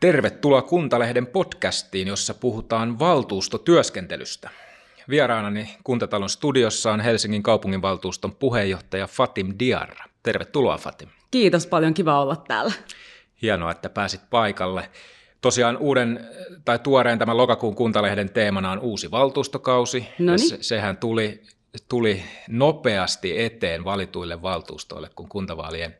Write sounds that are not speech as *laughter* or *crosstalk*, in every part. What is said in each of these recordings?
Tervetuloa Kuntalehden podcastiin, jossa puhutaan valtuustotyöskentelystä. Vieraanani Kuntatalon studiossa on Helsingin kaupunginvaltuuston puheenjohtaja Fatim Diarra. Tervetuloa Fatim. Kiitos paljon, kiva olla täällä. Hienoa, että pääsit paikalle. Tosiaan uuden tai tuoreen tämän lokakuun Kuntalehden teemana on uusi valtuustokausi. Se, sehän tuli, tuli nopeasti eteen valituille valtuustoille, kun kuntavaalien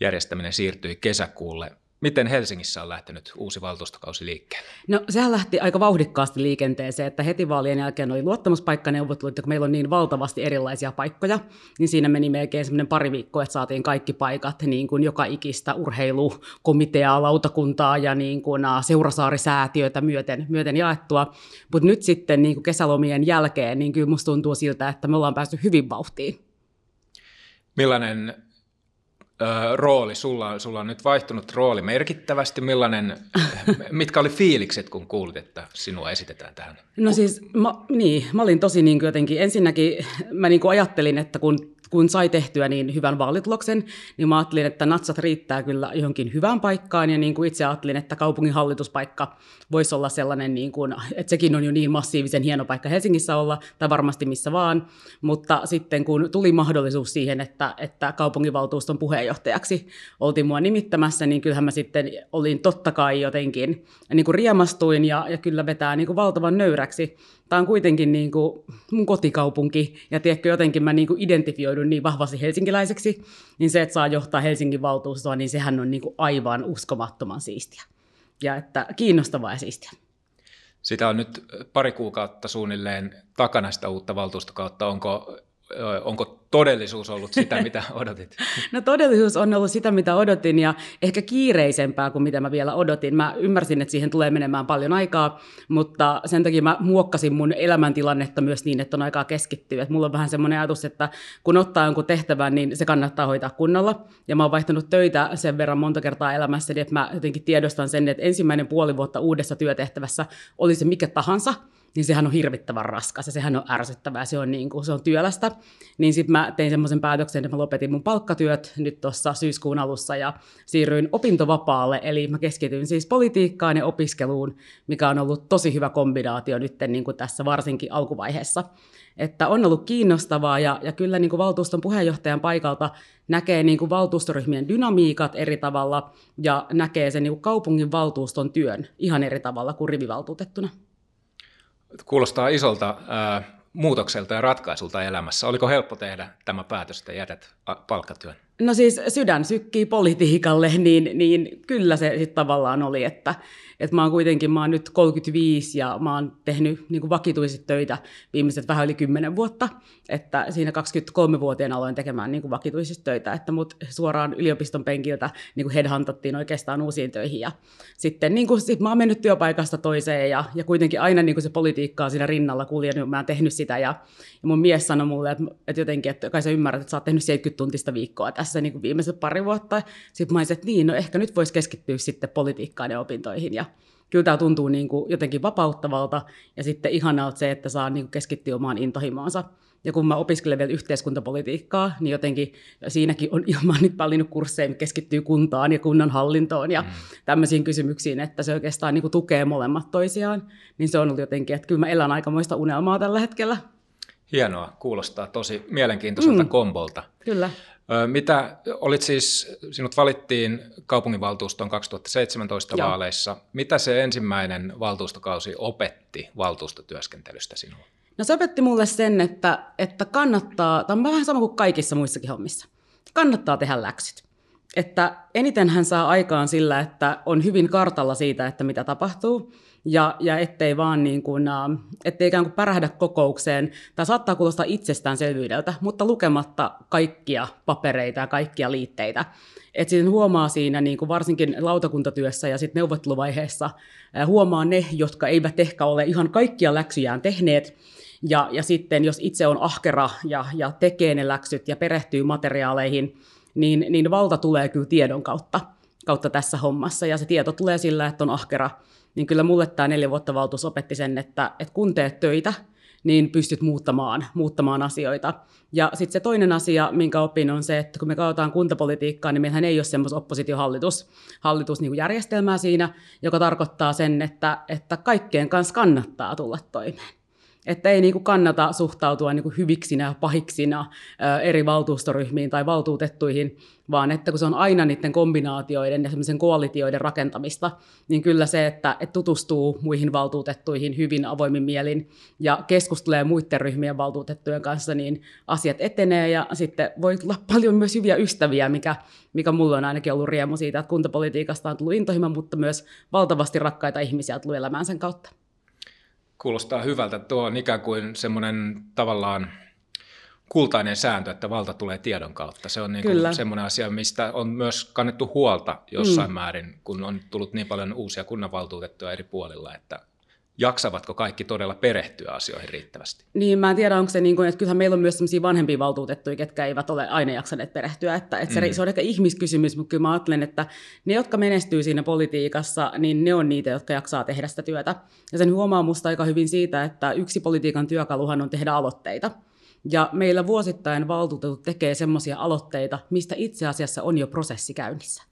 järjestäminen siirtyi kesäkuulle. Miten Helsingissä on lähtenyt uusi valtuustokausi liikkeelle? No sehän lähti aika vauhdikkaasti liikenteeseen, että heti vaalien jälkeen oli luottamuspaikkaneuvottelut, että kun meillä on niin valtavasti erilaisia paikkoja, niin siinä meni melkein semmoinen pari viikkoa, että saatiin kaikki paikat, niin kuin joka ikistä urheilukomiteaa, lautakuntaa ja niin kuin seurasaarisäätiötä myöten, myöten jaettua. Mutta nyt sitten niin kuin kesälomien jälkeen, niin kyllä musta tuntuu siltä, että me ollaan päästy hyvin vauhtiin. Millainen rooli, sulla, sulla on nyt vaihtunut rooli merkittävästi. Millainen, *laughs* mitkä oli fiilikset, kun kuulit, että sinua esitetään tähän? No siis, mä, niin, mä olin tosi niin jotenkin, ensinnäkin mä niin ajattelin, että kun kun sai tehtyä niin hyvän vaalituloksen, niin mä ajattelin, että natsat riittää kyllä johonkin hyvään paikkaan, ja niin kuin itse ajattelin, että kaupungin hallituspaikka voisi olla sellainen, niin kuin, että sekin on jo niin massiivisen hieno paikka Helsingissä olla, tai varmasti missä vaan, mutta sitten kun tuli mahdollisuus siihen, että, että kaupunginvaltuuston puheenjohtajaksi oltiin mua nimittämässä, niin kyllähän mä sitten olin totta kai jotenkin, niin kuin riemastuin, ja, ja kyllä vetää niin kuin valtavan nöyräksi, tämä on kuitenkin niin kuin mun kotikaupunki, ja tiedätkö, jotenkin mä niin kuin identifioidun niin vahvasti helsinkiläiseksi, niin se, että saa johtaa Helsingin valtuustoa, niin sehän on niin kuin aivan uskomattoman siistiä. Ja että kiinnostavaa ja siistiä. Sitä on nyt pari kuukautta suunnilleen takana sitä uutta valtuustokautta. Onko onko todellisuus ollut sitä, mitä *laughs* odotit? No todellisuus on ollut sitä, mitä odotin ja ehkä kiireisempää kuin mitä mä vielä odotin. Mä ymmärsin, että siihen tulee menemään paljon aikaa, mutta sen takia mä muokkasin mun elämäntilannetta myös niin, että on aikaa keskittyä. Että mulla on vähän semmoinen ajatus, että kun ottaa jonkun tehtävän, niin se kannattaa hoitaa kunnolla. Ja mä oon vaihtanut töitä sen verran monta kertaa elämässäni, että mä jotenkin tiedostan sen, että ensimmäinen puoli vuotta uudessa työtehtävässä oli se mikä tahansa, niin sehän on hirvittävän raskas ja sehän on ärsyttävää, se on, niin kuin, se on työlästä. Niin sitten mä tein semmoisen päätöksen, että mä lopetin mun palkkatyöt nyt tuossa syyskuun alussa ja siirryin opintovapaalle, eli mä keskityin siis politiikkaan ja opiskeluun, mikä on ollut tosi hyvä kombinaatio nyt niin kuin tässä varsinkin alkuvaiheessa. Että on ollut kiinnostavaa ja, ja kyllä niin kuin valtuuston puheenjohtajan paikalta näkee niin kuin valtuustoryhmien dynamiikat eri tavalla ja näkee sen niin kuin kaupungin valtuuston työn ihan eri tavalla kuin rivivaltuutettuna. Kuulostaa isolta ää, muutokselta ja ratkaisulta elämässä. Oliko helppo tehdä tämä päätös, että jätät palkkatyön? No siis sydän sykkii politiikalle, niin, niin kyllä se sitten tavallaan oli, että, että mä oon kuitenkin, mä oon nyt 35 ja mä oon tehnyt niin vakituiset töitä viimeiset vähän yli 10 vuotta, että siinä 23-vuotiaana aloin tekemään niin vakituisista töitä, että mut suoraan yliopiston penkiltä niin kuin headhuntattiin oikeastaan uusiin töihin ja sitten niin kuin, sit mä oon mennyt työpaikasta toiseen ja, ja kuitenkin aina niin kuin se on siinä rinnalla kuljenut, mä oon tehnyt sitä ja, ja mun mies sanoi mulle, että, että jotenkin, että kai sä ymmärrät, että sä oot tehnyt 70 tuntista viikkoa tässä niin kuin viimeiset pari vuotta. Sitten mä olisin, että niin, no ehkä nyt voisi keskittyä sitten politiikkaan ja opintoihin. Ja kyllä tämä tuntuu niin kuin jotenkin vapauttavalta ja sitten ihanalta se, että saa niin kuin keskittyä omaan intohimoonsa. Ja kun mä opiskelen vielä yhteiskuntapolitiikkaa, niin jotenkin siinäkin on *laughs* ilman nyt paljon kursseja, keskittyy kuntaan ja kunnan hallintoon ja mm. tämmöisiin kysymyksiin, että se oikeastaan niin kuin tukee molemmat toisiaan. Niin se on ollut jotenkin, että kyllä mä elän aikamoista unelmaa tällä hetkellä. Hienoa, kuulostaa tosi mielenkiintoiselta mm. kombolta. Kyllä. Mitä olit siis, sinut valittiin kaupunginvaltuuston 2017 Joo. vaaleissa. Mitä se ensimmäinen valtuustokausi opetti valtuustotyöskentelystä sinulle? No se opetti mulle sen, että, että kannattaa, tämä on vähän sama kuin kaikissa muissakin hommissa, kannattaa tehdä läksyt. Että eniten hän saa aikaan sillä, että on hyvin kartalla siitä, että mitä tapahtuu, ja, ja ettei vaan niin kuin, ettei ikään kuin pärähdä kokoukseen. Tämä saattaa kuulostaa itsestäänselvyydeltä, mutta lukematta kaikkia papereita ja kaikkia liitteitä. Et sitten huomaa siinä niin kuin varsinkin lautakuntatyössä ja sitten neuvotteluvaiheessa, huomaa ne, jotka eivät ehkä ole ihan kaikkia läksyjään tehneet, ja, ja sitten jos itse on ahkera ja, ja tekee ne läksyt ja perehtyy materiaaleihin, niin, niin valta tulee kyllä tiedon kautta, kautta tässä hommassa. Ja se tieto tulee sillä, että on ahkera niin kyllä mulle tämä neljä vuotta valtuus opetti sen, että, että kun teet töitä, niin pystyt muuttamaan, muuttamaan asioita. Ja sitten se toinen asia, minkä opin, on se, että kun me katsotaan kuntapolitiikkaa, niin meillähän ei ole semmoista oppositiohallitus hallitus, niin järjestelmää siinä, joka tarkoittaa sen, että, että kaikkien kanssa kannattaa tulla toimeen. Että ei niin kuin kannata suhtautua niin kuin hyviksinä ja pahiksina eri valtuustoryhmiin tai valtuutettuihin, vaan että kun se on aina niiden kombinaatioiden ja semmoisen koalitioiden rakentamista, niin kyllä se, että, että tutustuu muihin valtuutettuihin hyvin avoimin mielin ja keskustelee muiden ryhmien valtuutettujen kanssa, niin asiat etenee ja sitten voi tulla paljon myös hyviä ystäviä, mikä, mikä mulla on ainakin ollut riemu siitä, että kuntapolitiikasta on tullut intohimo, mutta myös valtavasti rakkaita ihmisiä tullut elämään sen kautta. Kuulostaa hyvältä. Tuo on ikään kuin semmoinen tavallaan kultainen sääntö, että valta tulee tiedon kautta. Se on niin kuin semmoinen asia, mistä on myös kannettu huolta jossain mm. määrin, kun on tullut niin paljon uusia kunnanvaltuutettuja eri puolilla, että jaksavatko kaikki todella perehtyä asioihin riittävästi? Niin, mä en tiedä, onko se niin kuin, että kyllähän meillä on myös sellaisia vanhempia valtuutettuja, ketkä eivät ole aina jaksaneet perehtyä, että, että se, mm. se on ehkä ihmiskysymys, mutta kyllä mä ajattelen, että ne, jotka menestyy siinä politiikassa, niin ne on niitä, jotka jaksaa tehdä sitä työtä. Ja sen huomaa musta aika hyvin siitä, että yksi politiikan työkaluhan on tehdä aloitteita. Ja meillä vuosittain valtuutetut tekee semmoisia aloitteita, mistä itse asiassa on jo prosessi käynnissä.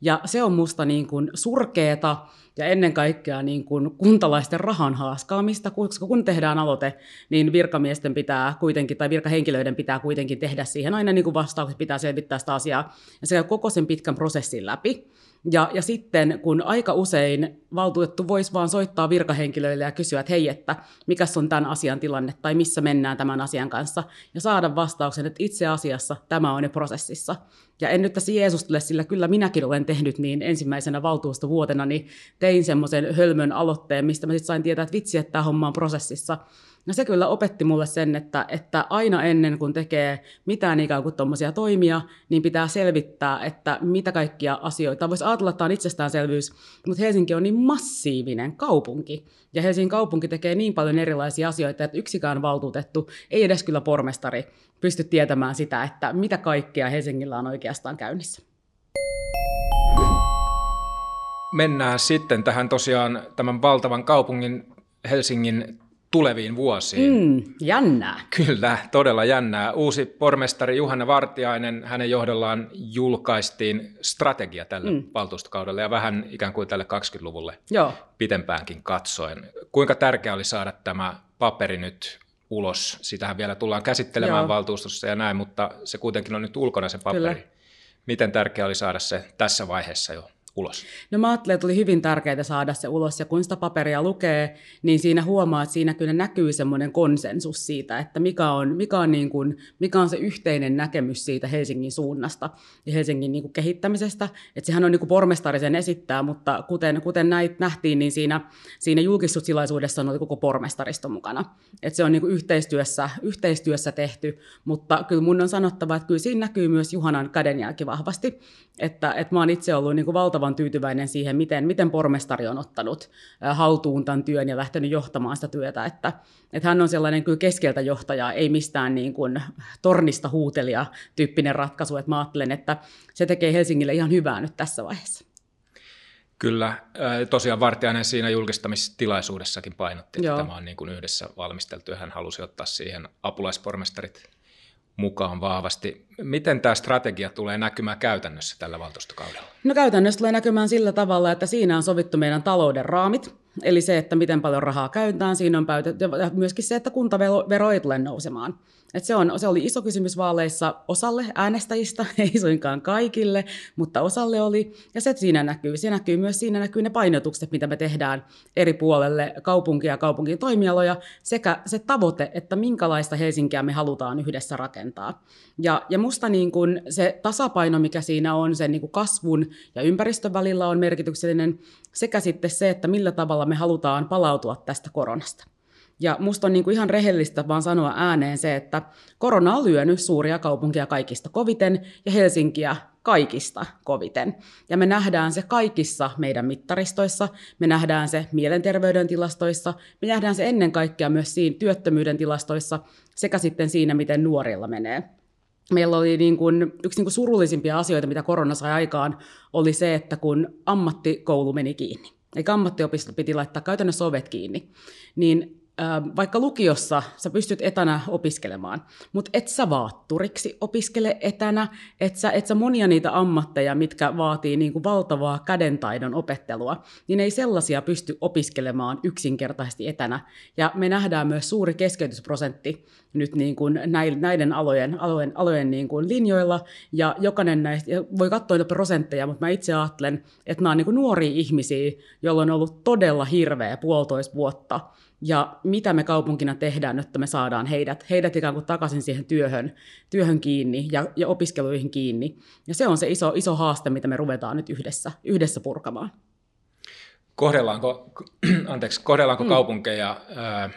Ja se on musta niin kuin surkeeta ja ennen kaikkea niin kuin kuntalaisten rahan haaskaamista, koska kun tehdään aloite, niin virkamiesten pitää kuitenkin, tai virkahenkilöiden pitää kuitenkin tehdä siihen aina niin kuin vastaukset, pitää selvittää sitä asiaa, ja se koko sen pitkän prosessin läpi. Ja, ja sitten kun aika usein valtuutettu voisi vaan soittaa virkahenkilöille ja kysyä, että hei, että mikä on tämän asian tilanne tai missä mennään tämän asian kanssa, ja saada vastauksen, että itse asiassa tämä on jo prosessissa. Ja en nyt tässä Jeesustele, sillä kyllä minäkin olen tehnyt niin ensimmäisenä valtuustovuotena, niin tein semmoisen hölmön aloitteen, mistä mä sitten sain tietää, että vitsi, että tämä homma on prosessissa. No se kyllä opetti mulle sen, että, että aina ennen kuin tekee mitään ikään kuin tuommoisia toimia, niin pitää selvittää, että mitä kaikkia asioita. Voisi ajatella, että tämä on itsestäänselvyys, mutta Helsinki on niin massiivinen kaupunki. Ja Helsingin kaupunki tekee niin paljon erilaisia asioita, että yksikään valtuutettu, ei edes kyllä pormestari, pysty tietämään sitä, että mitä kaikkea Helsingillä on oikeastaan käynnissä. Mennään sitten tähän tosiaan tämän valtavan kaupungin Helsingin tuleviin vuosiin. Mm, jännää. Kyllä, todella jännää. Uusi pormestari Juhanna Vartiainen, hänen johdollaan julkaistiin strategia tälle mm. valtuustokaudelle ja vähän ikään kuin tälle 20-luvulle Joo. pitempäänkin katsoen. Kuinka tärkeää oli saada tämä paperi nyt ulos? Sitähän vielä tullaan käsittelemään Joo. valtuustossa ja näin, mutta se kuitenkin on nyt ulkona se paperi. Kyllä. Miten tärkeää oli saada se tässä vaiheessa jo ulos? No mä ajattelin, että oli hyvin tärkeää saada se ulos, ja kun sitä paperia lukee, niin siinä huomaa, että siinä kyllä näkyy semmoinen konsensus siitä, että mikä on, mikä on, niin kuin, mikä on se yhteinen näkemys siitä Helsingin suunnasta ja Helsingin niin kuin kehittämisestä. Että sehän on niin kuin pormestari sen esittää, mutta kuten, kuten näit, nähtiin, niin siinä, siinä julkisuustilaisuudessa oli koko pormestaristo mukana. Että se on niin kuin yhteistyössä, yhteistyössä tehty, mutta kyllä mun on sanottava, että kyllä siinä näkyy myös Juhanan kädenjälki vahvasti. Että, että mä oon itse ollut niin kuin valtavan tyytyväinen siihen, miten, miten pormestari on ottanut haltuun tämän työn ja lähtenyt johtamaan sitä työtä. Että, että hän on sellainen kyllä keskeltä johtaja, ei mistään niin kuin tornista huutelija tyyppinen ratkaisu. Että mä ajattelen, että se tekee Helsingille ihan hyvää nyt tässä vaiheessa. Kyllä, tosiaan Vartiainen siinä julkistamistilaisuudessakin painotti, että Joo. tämä on niin kuin yhdessä valmisteltu ja hän halusi ottaa siihen apulaispormestarit mukaan vahvasti. Miten tämä strategia tulee näkymään käytännössä tällä valtuustokaudella? No käytännössä tulee näkymään sillä tavalla, että siinä on sovittu meidän talouden raamit, eli se, että miten paljon rahaa käytetään, siinä on päätetty, ja myöskin se, että kuntavero ei tule nousemaan. Et se, on, se oli iso kysymys vaaleissa osalle äänestäjistä, *laughs* ei suinkaan kaikille, mutta osalle oli. Ja se siinä näkyy. Se näkyy myös siinä näkyy ne painotukset, mitä me tehdään eri puolelle kaupunkia ja kaupungin toimialoja, sekä se tavoite, että minkälaista Helsinkiä me halutaan yhdessä rakentaa. Ja, ja musta niin kun se tasapaino, mikä siinä on, sen niin kun kasvun ja ympäristön välillä on merkityksellinen, sekä sitten se, että millä tavalla me halutaan palautua tästä koronasta. Ja musta on niin kuin ihan rehellistä vaan sanoa ääneen se, että korona on lyönyt suuria kaupunkia kaikista koviten ja Helsinkiä kaikista koviten. Ja me nähdään se kaikissa meidän mittaristoissa, me nähdään se mielenterveyden tilastoissa, me nähdään se ennen kaikkea myös siinä työttömyyden tilastoissa sekä sitten siinä, miten nuorilla menee. Meillä oli niin kuin, yksi niin kuin surullisimpia asioita, mitä korona sai aikaan, oli se, että kun ammattikoulu meni kiinni, eikä ammattiopisto piti laittaa käytännössä ovet kiinni, niin vaikka lukiossa sä pystyt etänä opiskelemaan, mutta et sä vaatturiksi opiskele etänä, et sä, et sä monia niitä ammatteja, mitkä vaatii niin kuin valtavaa kädentaidon opettelua, niin ei sellaisia pysty opiskelemaan yksinkertaisesti etänä. Ja me nähdään myös suuri keskeytysprosentti nyt niin kuin näiden alojen, alojen, alojen niin kuin linjoilla, ja jokainen näistä, voi katsoa niitä prosentteja, mutta mä itse ajattelen, että nämä on niin kuin nuoria ihmisiä, joilla on ollut todella hirveä puolitoista vuotta, ja mitä me kaupunkina tehdään, että me saadaan heidät, heidät ikään kuin takaisin siihen työhön, työhön kiinni ja, ja opiskeluihin kiinni. Ja se on se iso, iso haaste, mitä me ruvetaan nyt yhdessä, yhdessä purkamaan. Kohdellaanko, *clears throat* anteeksi, kohdellaanko mm. kaupunkeja ää,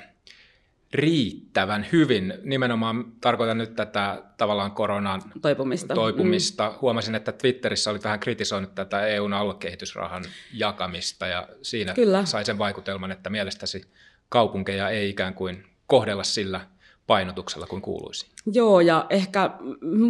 riittävän hyvin? Nimenomaan tarkoitan nyt tätä tavallaan koronan toipumista. toipumista. Mm. Huomasin, että Twitterissä oli vähän kritisoinut tätä EUn aluekehitysrahan jakamista ja siinä Kyllä. sai sen vaikutelman, että mielestäsi kaupunkeja ei ikään kuin kohdella sillä painotuksella kuin kuuluisi. Joo, ja ehkä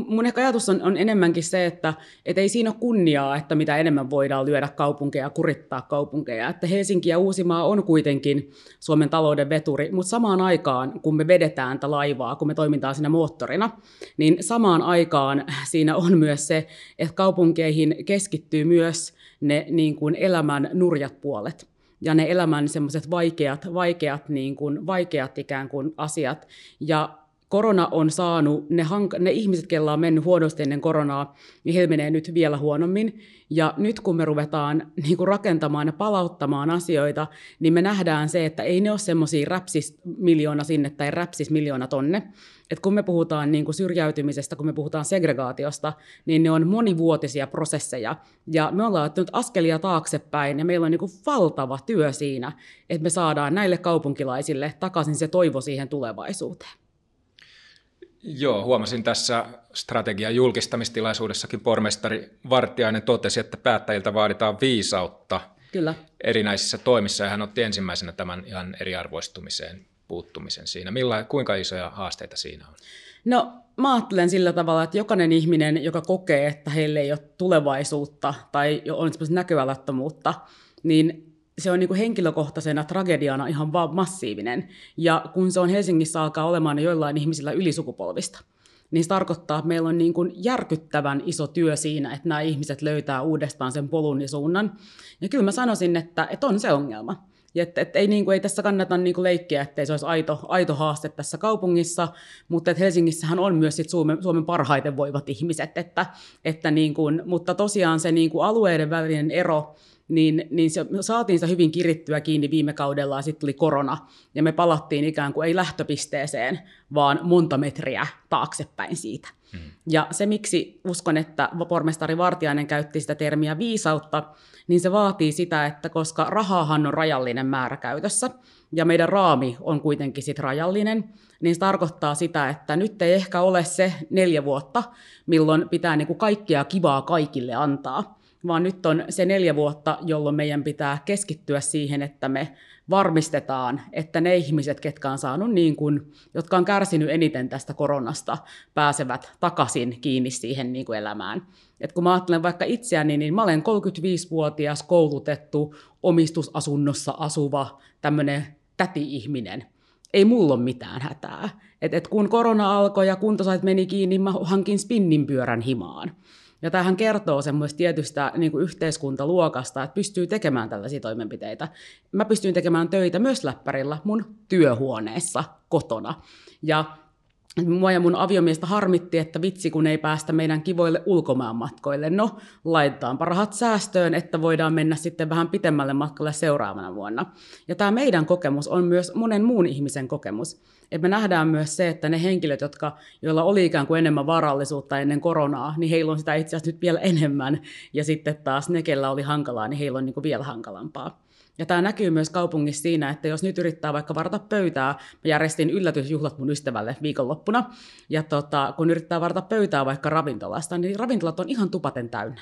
mun ehkä ajatus on, on enemmänkin se, että et ei siinä ole kunniaa, että mitä enemmän voidaan lyödä kaupunkeja ja kurittaa kaupunkeja. Että Helsinki ja Uusimaa on kuitenkin Suomen talouden veturi, mutta samaan aikaan, kun me vedetään tätä laivaa, kun me toimitaan siinä moottorina, niin samaan aikaan siinä on myös se, että kaupunkeihin keskittyy myös ne niin kuin elämän nurjat puolet ja ne elämän semmoiset vaikeat, vaikeat, niin kuin, vaikeat ikään kuin asiat. Ja korona on saanut, ne, hank- ne ihmiset, kella on mennyt huonosti ennen koronaa, niin he menee nyt vielä huonommin. Ja nyt kun me ruvetaan niin kuin rakentamaan ja palauttamaan asioita, niin me nähdään se, että ei ne ole semmoisia räpsis miljoona sinne tai räpsis miljoona tonne, että kun me puhutaan niin kuin syrjäytymisestä, kun me puhutaan segregaatiosta, niin ne on monivuotisia prosesseja. Ja me ollaan ottanut askelia taaksepäin ja meillä on niin kuin valtava työ siinä, että me saadaan näille kaupunkilaisille takaisin se toivo siihen tulevaisuuteen. Joo, huomasin tässä strategian julkistamistilaisuudessakin pormestari Vartiainen totesi, että päättäjiltä vaaditaan viisautta Kyllä. erinäisissä toimissa, ja hän otti ensimmäisenä tämän ihan eriarvoistumiseen puuttumisen siinä? Milla, kuinka isoja haasteita siinä on? No mä ajattelen sillä tavalla, että jokainen ihminen, joka kokee, että heille ei ole tulevaisuutta tai on näköalattomuutta, niin se on niin kuin henkilökohtaisena tragediana ihan vaan massiivinen. Ja kun se on Helsingissä alkaa olemaan joillain ihmisillä ylisukupolvista, niin se tarkoittaa, että meillä on niin kuin järkyttävän iso työ siinä, että nämä ihmiset löytää uudestaan sen polun ja suunnan. Ja kyllä mä sanoisin, että, että on se ongelma. Ja että, että ei, niin kuin, ei tässä kannata niin kuin leikkiä, että se olisi aito, aito haaste tässä kaupungissa, mutta että Helsingissähän on myös sit Suomen, Suomen parhaiten voivat ihmiset. Että, että niin kuin, mutta tosiaan se niin kuin alueiden välinen ero, niin, niin se, saatiin se hyvin kirittyä kiinni viime kaudella ja sitten tuli korona. Ja me palattiin ikään kuin ei lähtöpisteeseen, vaan monta metriä taaksepäin siitä. Hmm. Ja se, miksi uskon, että pormestari Vartiainen käytti sitä termiä viisautta, niin se vaatii sitä, että koska rahahan on rajallinen määrä käytössä, ja meidän raami on kuitenkin sit rajallinen, niin se tarkoittaa sitä, että nyt ei ehkä ole se neljä vuotta, milloin pitää niin kuin kaikkea kivaa kaikille antaa, vaan nyt on se neljä vuotta, jolloin meidän pitää keskittyä siihen, että me varmistetaan, että ne ihmiset, ketkä on saanut niin kuin, jotka on kärsinyt eniten tästä koronasta, pääsevät takaisin kiinni siihen niin kuin elämään. Et kun mä ajattelen vaikka itseäni, niin mä olen 35-vuotias koulutettu omistusasunnossa asuva tämmöinen täti-ihminen. Ei mulla ole mitään hätää. Et, et kun korona alkoi ja kuntosait meni kiinni, mä hankin spinninpyörän himaan. Ja tämähän kertoo semmoista tietystä niin kuin yhteiskuntaluokasta, että pystyy tekemään tällaisia toimenpiteitä. Mä pystyin tekemään töitä myös läppärillä mun työhuoneessa kotona. Ja Mua ja mun aviomiestä harmitti, että vitsi kun ei päästä meidän kivoille ulkomaanmatkoille. No, laitetaan rahat säästöön, että voidaan mennä sitten vähän pitemmälle matkalle seuraavana vuonna. Ja tämä meidän kokemus on myös monen muun ihmisen kokemus. Et me nähdään myös se, että ne henkilöt, jotka, joilla oli ikään kuin enemmän varallisuutta ennen koronaa, niin heillä on sitä itse asiassa nyt vielä enemmän. Ja sitten taas ne, kellä oli hankalaa, niin heillä on niin kuin vielä hankalampaa. Ja tämä näkyy myös kaupungissa siinä, että jos nyt yrittää vaikka varata pöytää, mä järjestin yllätysjuhlat mun ystävälle viikonloppuna, ja tota, kun yrittää varata pöytää vaikka ravintolasta, niin ravintolat on ihan tupaten täynnä.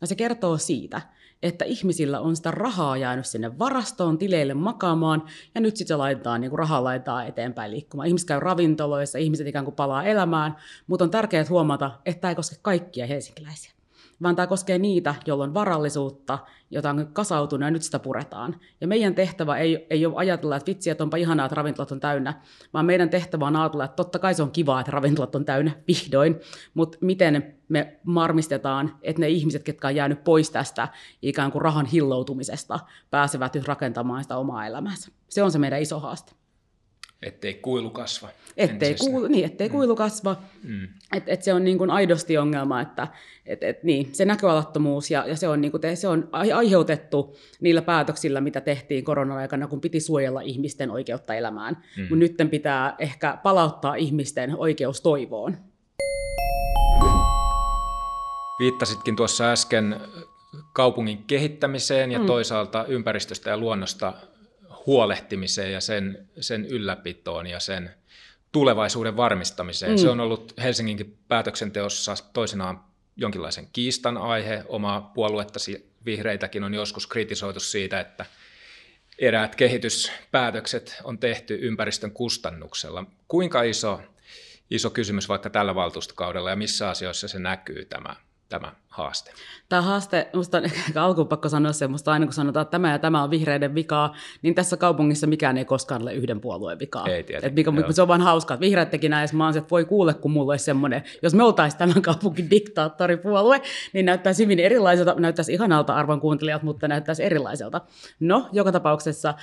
Ja se kertoo siitä, että ihmisillä on sitä rahaa jäänyt sinne varastoon, tileille makaamaan, ja nyt sitten se laitetaan, niin rahaa laitetaan eteenpäin liikkumaan. Ihmiset käy ravintoloissa, ihmiset ikään kuin palaa elämään, mutta on tärkeää huomata, että tämä ei koske kaikkia helsinkiläisiä vaan tämä koskee niitä, joilla on varallisuutta, jota on kasautunut ja nyt sitä puretaan. Ja meidän tehtävä ei, ei ole ajatella, että vitsi, että onpa ihanaa, että ravintolat on täynnä, vaan meidän tehtävä on ajatella, että totta kai se on kiva, että ravintolat on täynnä *laughs* vihdoin, mutta miten me marmistetaan, että ne ihmiset, ketkä on jäänyt pois tästä ikään kuin rahan hilloutumisesta, pääsevät nyt rakentamaan sitä omaa elämäänsä. Se on se meidän iso haaste. Ettei kuilu kasva. Ettei, kuulu, niin, ettei mm. kuilu kasva. Mm. Et, et se on niin kuin aidosti ongelma, että et, et, niin, se näköalattomuus ja, ja se, on, niin kuin te, se on aiheutettu niillä päätöksillä, mitä tehtiin korona-aikana, kun piti suojella ihmisten oikeutta elämään. Mm. Mutta nyt pitää ehkä palauttaa ihmisten oikeus toivoon. Viittasitkin tuossa äsken kaupungin kehittämiseen ja mm. toisaalta ympäristöstä ja luonnosta huolehtimiseen ja sen, sen ylläpitoon ja sen tulevaisuuden varmistamiseen. Mm. Se on ollut Helsinginkin päätöksenteossa toisinaan jonkinlaisen kiistan aihe. Oma puoluettasi vihreitäkin on joskus kritisoitu siitä, että eräät kehityspäätökset on tehty ympäristön kustannuksella. Kuinka iso, iso kysymys vaikka tällä valtuustokaudella ja missä asioissa se näkyy tämä tämä haaste? Tämä haaste, minusta on *laughs* alkuun pakko sanoa se, musta aina kun sanotaan, että tämä ja tämä on vihreiden vikaa, niin tässä kaupungissa mikään ei koskaan ole yhden puolueen vikaa. Ei Et mikä, se on vaan hauskaa, että vihreät teki näin, mä että voi kuule, kun mulla olisi semmoinen, jos me oltaisiin tämän kaupungin diktaattoripuolue, niin näyttäisi hyvin erilaiselta, näyttäisi ihanalta arvon kuuntelijat, mutta näyttäisi erilaiselta. No, joka tapauksessa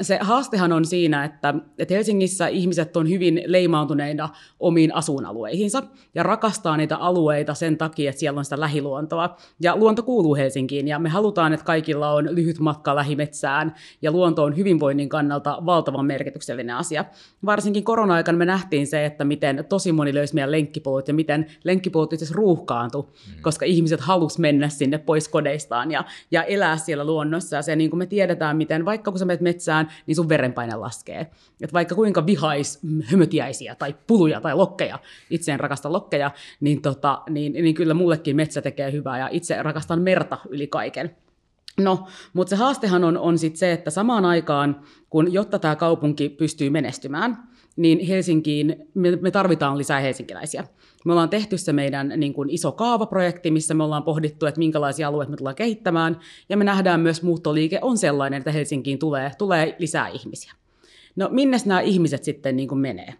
se haastehan on siinä, että, että Helsingissä ihmiset on hyvin leimautuneina omiin asuinalueihinsa ja rakastaa niitä alueita sen takia, että siellä on sitä lähiluontoa. Ja luonto kuuluu Helsinkiin ja me halutaan, että kaikilla on lyhyt matka lähimetsään ja luonto on hyvinvoinnin kannalta valtavan merkityksellinen asia. Varsinkin korona-aikana me nähtiin se, että miten tosi moni löysi meidän lenkkipolut ja miten lenkkipolut itse ruuhkaantui, mm. koska ihmiset halusivat mennä sinne pois kodeistaan ja, ja elää siellä luonnossa. Ja se, niin kuin me tiedetään, miten vaikka kun sä menet metsään, niin sun verenpaine laskee. Et vaikka kuinka vihais hömötiäisiä tai puluja tai lokkeja, itse en rakasta lokkeja, niin, tota, niin, niin kyllä mulle mullekin metsä tekee hyvää ja itse rakastan merta yli kaiken. No, mutta se haastehan on, on sitten se, että samaan aikaan, kun jotta tämä kaupunki pystyy menestymään, niin Helsinkiin, me, me tarvitaan lisää helsinkiläisiä. Me ollaan tehty se meidän niin kuin iso kaavaprojekti, missä me ollaan pohdittu, että minkälaisia alueita me tullaan kehittämään, ja me nähdään myös muuttoliike on sellainen, että Helsinkiin tulee, tulee lisää ihmisiä. No minne nämä ihmiset sitten niin kuin menee?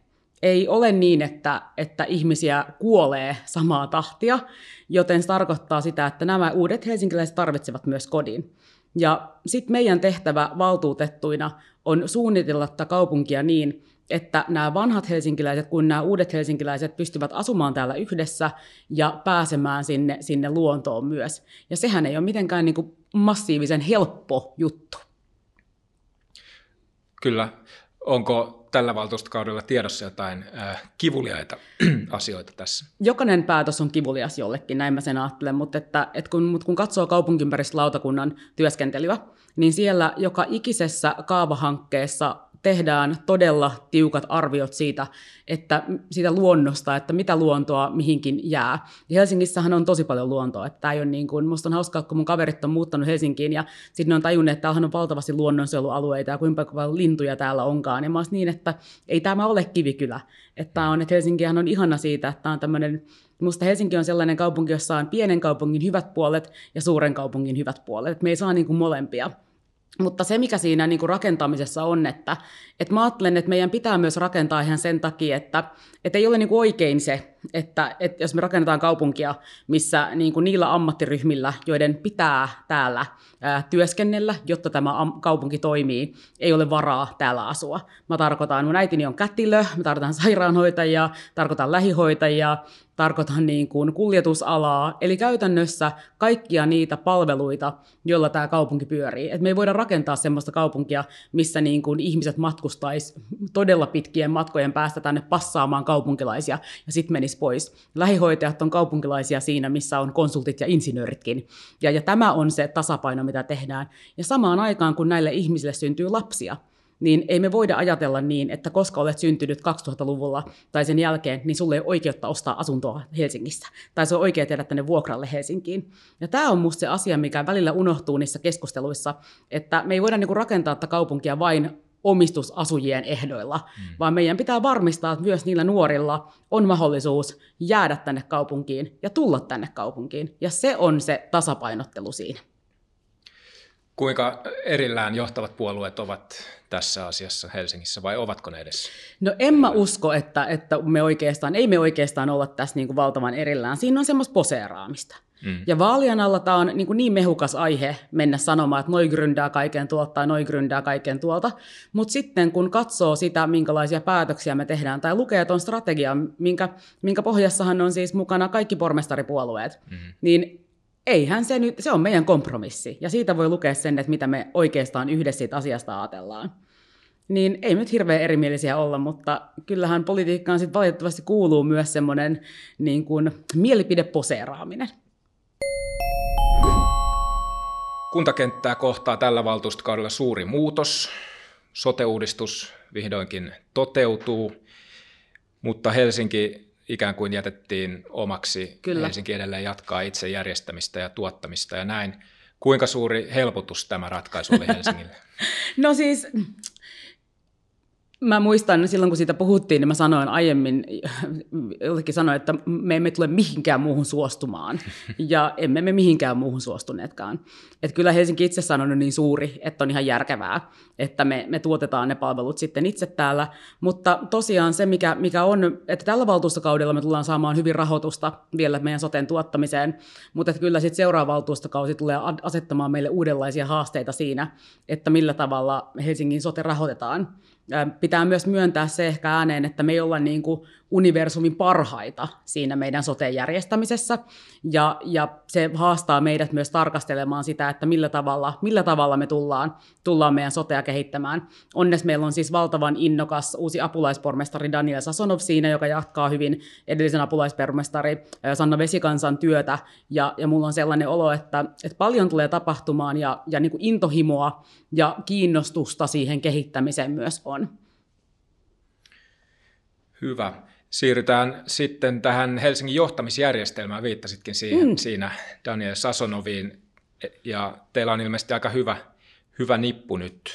Ei ole niin, että, että ihmisiä kuolee samaa tahtia, joten se tarkoittaa sitä, että nämä uudet helsinkiläiset tarvitsevat myös kodin. Ja sitten meidän tehtävä valtuutettuina on suunnitella tätä kaupunkia niin, että nämä vanhat helsinkiläiset kuin nämä uudet helsinkiläiset pystyvät asumaan täällä yhdessä ja pääsemään sinne, sinne luontoon myös. Ja sehän ei ole mitenkään niin kuin massiivisen helppo juttu. Kyllä. Onko tällä valtuustokaudella tiedossa jotain äh, kivuliaita *clears throat* asioita tässä? Jokainen päätös on kivulias jollekin, näin mä sen ajattelen, mutta, että, että kun, mutta kun katsoo kaupunkiympäristölautakunnan työskentelyä, niin siellä joka ikisessä kaavahankkeessa tehdään todella tiukat arviot siitä, että siitä luonnosta, että mitä luontoa mihinkin jää. Ja Helsingissähän on tosi paljon luontoa. Että ei ole niin kuin, musta on hauskaa, kun mun kaverit on muuttanut Helsinkiin ja sitten ne on tajunnut, että täällähän on valtavasti luonnonsuojelualueita ja kuinka paljon lintuja täällä onkaan. Ja mä niin, että ei tämä ole kivikylä. Että, on, että Helsinkihän on ihana siitä, että on tämmöinen Minusta Helsinki on sellainen kaupunki, jossa on pienen kaupungin hyvät puolet ja suuren kaupungin hyvät puolet. Että me ei saa niin kuin molempia. Mutta se, mikä siinä niin kuin rakentamisessa on, että, että mä ajattelen, että meidän pitää myös rakentaa ihan sen takia, että, että ei ole niin kuin oikein se, että, että jos me rakennetaan kaupunkia, missä niin kuin niillä ammattiryhmillä, joiden pitää täällä ää, työskennellä, jotta tämä am- kaupunki toimii, ei ole varaa täällä asua. Mä tarkoitan, mun äitini on kätilö, mä tarkoitan *laughs* sairaanhoitajia, tarkoitan lähihoitajia, tarkoitan niin kuin kuljetusalaa, eli käytännössä kaikkia niitä palveluita, joilla tämä kaupunki pyörii. Et me ei voida rakentaa sellaista kaupunkia, missä niin kuin ihmiset matkustaisi todella pitkien matkojen päästä tänne passaamaan kaupunkilaisia ja sitten menis pois. Lähihoitajat on kaupunkilaisia siinä, missä on konsultit ja insinööritkin. Ja, ja tämä on se tasapaino, mitä tehdään. Ja samaan aikaan, kun näille ihmisille syntyy lapsia, niin ei me voida ajatella niin, että koska olet syntynyt 2000-luvulla tai sen jälkeen, niin sulle ei ole oikeutta ostaa asuntoa Helsingissä. Tai se on oikea tehdä tänne vuokralle Helsinkiin. Ja tämä on musta se asia, mikä välillä unohtuu niissä keskusteluissa, että me ei voida niinku rakentaa tätä kaupunkia vain omistusasujien ehdoilla, mm. vaan meidän pitää varmistaa, että myös niillä nuorilla on mahdollisuus jäädä tänne kaupunkiin ja tulla tänne kaupunkiin. Ja se on se tasapainottelu siinä. Kuinka erillään johtavat puolueet ovat tässä asiassa Helsingissä vai ovatko ne edes? No en mä usko, että, että me oikeastaan, ei me oikeastaan olla tässä niin kuin valtavan erillään. Siinä on semmoista poseeraamista. Mm. Ja vaalien alla tämä on niin, niin mehukas aihe mennä sanomaan, että noi gryndää kaiken tuolta tai noi gryndää kaiken tuolta. Mutta sitten kun katsoo sitä, minkälaisia päätöksiä me tehdään, tai lukee tuon strategian, minkä, minkä pohjassahan on siis mukana kaikki pormestaripuolueet, mm. niin eihän se nyt, se on meidän kompromissi. Ja siitä voi lukea sen, että mitä me oikeastaan yhdessä siitä asiasta ajatellaan. Niin ei nyt hirveän erimielisiä olla, mutta kyllähän politiikkaan sitten valitettavasti kuuluu myös semmoinen niin kuin mielipideposeeraaminen. Kuntakenttää kohtaa tällä valtuustokaudella suuri muutos. Sote-uudistus vihdoinkin toteutuu, mutta Helsinki ikään kuin jätettiin omaksi. Kyllä. Helsinki edelleen jatkaa itse järjestämistä ja tuottamista ja näin. Kuinka suuri helpotus tämä ratkaisu oli Helsingille? *laughs* no siis Mä muistan silloin, kun siitä puhuttiin, niin mä sanoin aiemmin, *laughs* jollekin sanoin, että me emme tule mihinkään muuhun suostumaan. *laughs* Ja emme me mihinkään muuhun suostuneetkaan. Että kyllä Helsinki itse on niin suuri, että on ihan järkevää, että me, me tuotetaan ne palvelut sitten itse täällä. Mutta tosiaan se, mikä, mikä on, että tällä valtuustokaudella me tullaan saamaan hyvin rahoitusta vielä meidän soten tuottamiseen, mutta että kyllä sitten seuraava valtuustokausi tulee asettamaan meille uudenlaisia haasteita siinä, että millä tavalla Helsingin sote rahoitetaan pitää myös myöntää se ehkä ääneen, että me ei olla niin kuin universumin parhaita siinä meidän sote-järjestämisessä, ja, ja se haastaa meidät myös tarkastelemaan sitä, että millä tavalla, millä tavalla me tullaan, tullaan meidän sotea kehittämään. Onnes meillä on siis valtavan innokas uusi apulaispormestari Daniel Sasonov siinä, joka jatkaa hyvin edellisen apulaispormestari Sanna Vesikansan työtä, ja, ja mulla on sellainen olo, että, että paljon tulee tapahtumaan, ja, ja niin kuin intohimoa ja kiinnostusta siihen kehittämiseen myös on. Hyvä. Siirrytään sitten tähän Helsingin johtamisjärjestelmään, viittasitkin siihen, mm. siinä Daniel Sasonoviin, ja teillä on ilmeisesti aika hyvä, hyvä nippu nyt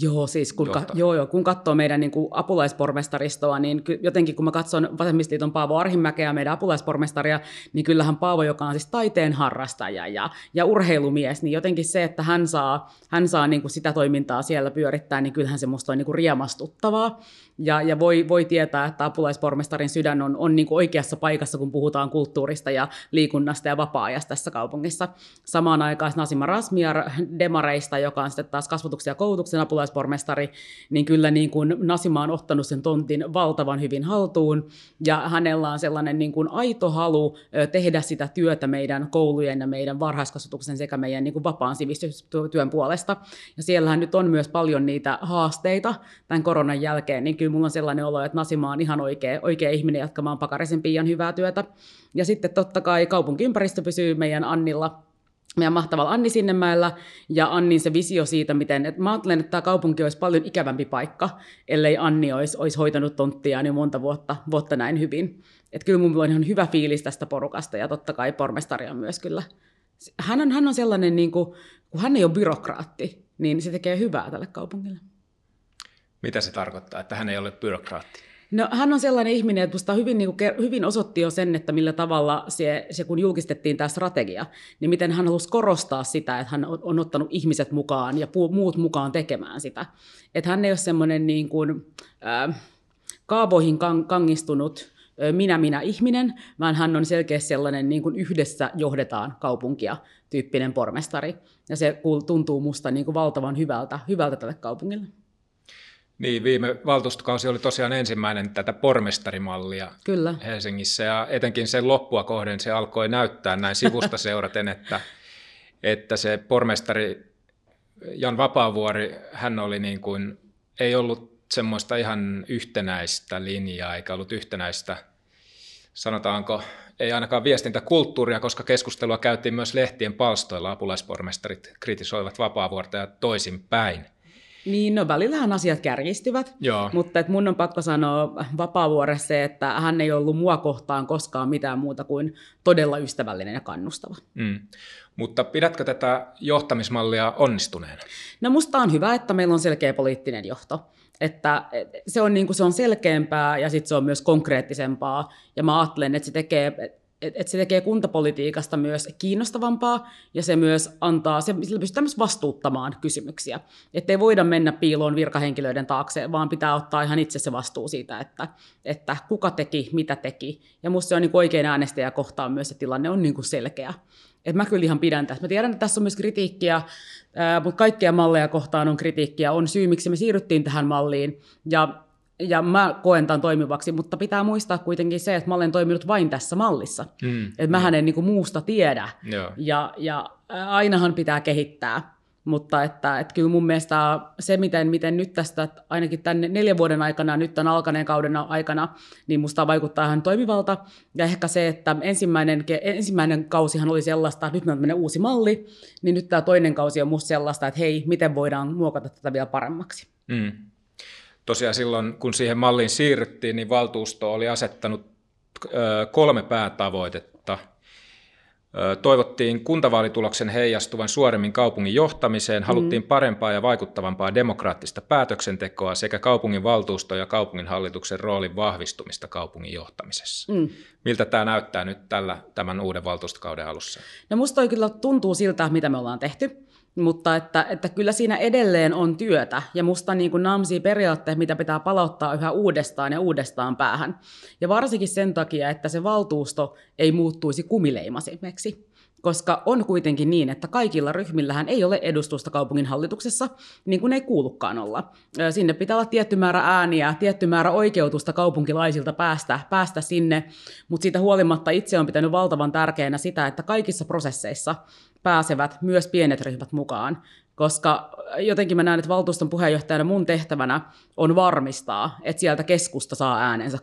Joo, siis kun, ka- joo, joo, kun katsoo meidän niin kuin apulaispormestaristoa, niin ky- jotenkin kun mä katson Vasemmistoliiton Paavo Arhimäkeä, meidän apulaispormestaria, niin kyllähän Paavo, joka on siis taiteen harrastaja ja, ja urheilumies, niin jotenkin se, että hän saa, hän saa niin kuin sitä toimintaa siellä pyörittää, niin kyllähän se musta on niin kuin riemastuttavaa. Ja, ja voi, voi tietää, että apulaispormestarin sydän on, on niin kuin oikeassa paikassa, kun puhutaan kulttuurista ja liikunnasta ja vapaa-ajasta tässä kaupungissa. Samaan aikaan Nasima Rasmiar Demareista, joka on sitten taas kasvatuksen ja koulutuksen apulaispormestari, niin kyllä niin kuin Nasima on ottanut sen tontin valtavan hyvin haltuun, ja hänellä on sellainen niin kuin aito halu tehdä sitä työtä meidän koulujen ja meidän varhaiskasvatuksen sekä meidän niin kuin vapaan sivistystyön puolesta. Ja siellähän nyt on myös paljon niitä haasteita tämän koronan jälkeen, niin kyllä mulla on sellainen olo, että Nasima on ihan oikea, oikea ihminen jatkamaan Pakarisen Pian hyvää työtä. Ja sitten totta kai kaupunkiympäristö pysyy meidän Annilla, meidän mahtavalla Anni Sinnemäellä, ja Annin se visio siitä, miten, että mä ajattelen, että tämä kaupunki olisi paljon ikävämpi paikka, ellei Anni olisi, olisi hoitanut tonttia niin monta vuotta, vuotta näin hyvin. Että kyllä mun on ihan hyvä fiilis tästä porukasta, ja totta kai pormestari on myös kyllä. Hän on, hän on sellainen, niin kuin, kun hän ei ole byrokraatti, niin se tekee hyvää tälle kaupungille. Mitä se tarkoittaa, että hän ei ole byrokraatti? No, hän on sellainen ihminen, että minusta hyvin, niin kuin, hyvin osoitti jo sen, että millä tavalla se, se, kun julkistettiin tämä strategia, niin miten hän halusi korostaa sitä, että hän on ottanut ihmiset mukaan ja muut mukaan tekemään sitä. Että hän ei ole semmoinen niin kuin, äh, kaavoihin kangistunut minä, minä ihminen, vaan hän on selkeästi sellainen niin kuin yhdessä johdetaan kaupunkia tyyppinen pormestari. Ja se tuntuu musta niin kuin valtavan hyvältä, hyvältä tälle kaupungille. Niin, viime valtuustokausi oli tosiaan ensimmäinen tätä pormestarimallia Kyllä. Helsingissä ja etenkin sen loppua kohden se alkoi näyttää näin sivusta *laughs* seuraten, että, että se pormestari Jan Vapaavuori, hän oli niin kuin, ei ollut semmoista ihan yhtenäistä linjaa eikä ollut yhtenäistä, sanotaanko, ei ainakaan viestintäkulttuuria, koska keskustelua käytiin myös lehtien palstoilla, apulaispormestarit kritisoivat Vapaavuorta ja toisinpäin. Niin, no välillähän asiat kärjistyvät, Joo. mutta et mun on pakko sanoa Vapaavuoressa se, että hän ei ollut mua kohtaan koskaan mitään muuta kuin todella ystävällinen ja kannustava. Mm. Mutta pidätkö tätä johtamismallia onnistuneena? No musta on hyvä, että meillä on selkeä poliittinen johto. Että se on, niin kuin, se on selkeämpää ja sitten se on myös konkreettisempaa. Ja mä ajattelen, että se tekee että se tekee kuntapolitiikasta myös kiinnostavampaa ja se myös antaa, se, sillä pystytään myös vastuuttamaan kysymyksiä. Että ei voida mennä piiloon virkahenkilöiden taakse, vaan pitää ottaa ihan itse se vastuu siitä, että, että kuka teki, mitä teki. Ja musta se on niin oikein äänestäjä kohtaan myös, että tilanne on niin kuin selkeä. Et mä kyllä ihan pidän tästä. Mä tiedän, että tässä on myös kritiikkiä, mutta kaikkia malleja kohtaan on kritiikkiä. On syy, miksi me siirryttiin tähän malliin. Ja ja mä koen tämän toimivaksi, mutta pitää muistaa kuitenkin se, että mä olen toiminut vain tässä mallissa. Mm, että mähän en niin kuin muusta tiedä. Joo. Ja, ja ainahan pitää kehittää. Mutta että, että kyllä mun mielestä se, miten, miten nyt tästä ainakin tänne neljän vuoden aikana, nyt tämän alkaneen kauden aikana, niin musta vaikuttaa ihan toimivalta. Ja ehkä se, että ensimmäinen, ensimmäinen kausihan oli sellaista, että nyt meillä on uusi malli, niin nyt tämä toinen kausi on musta sellaista, että hei, miten voidaan muokata tätä vielä paremmaksi. Mm tosiaan silloin, kun siihen malliin siirryttiin, niin valtuusto oli asettanut kolme päätavoitetta. Toivottiin kuntavaalituloksen heijastuvan suoremmin kaupungin johtamiseen, haluttiin mm. parempaa ja vaikuttavampaa demokraattista päätöksentekoa sekä kaupungin valtuusto ja kaupunginhallituksen roolin vahvistumista kaupungin johtamisessa. Mm. Miltä tämä näyttää nyt tällä, tämän uuden valtuustokauden alussa? No musta kyllä tuntuu siltä, mitä me ollaan tehty. Mutta että, että kyllä siinä edelleen on työtä ja musta niin kuin namsii periaatteet, mitä pitää palauttaa yhä uudestaan ja uudestaan päähän. Ja varsinkin sen takia, että se valtuusto ei muuttuisi kumileimasimeksi koska on kuitenkin niin, että kaikilla ryhmillähän ei ole edustusta kaupungin hallituksessa, niin kuin ei kuulukaan olla. Sinne pitää olla tietty määrä ääniä, tietty määrä oikeutusta kaupunkilaisilta päästä, päästä sinne, mutta siitä huolimatta itse on pitänyt valtavan tärkeänä sitä, että kaikissa prosesseissa pääsevät myös pienet ryhmät mukaan, koska jotenkin mä näen, että valtuuston puheenjohtajana mun tehtävänä on varmistaa, että sieltä keskusta saa äänensä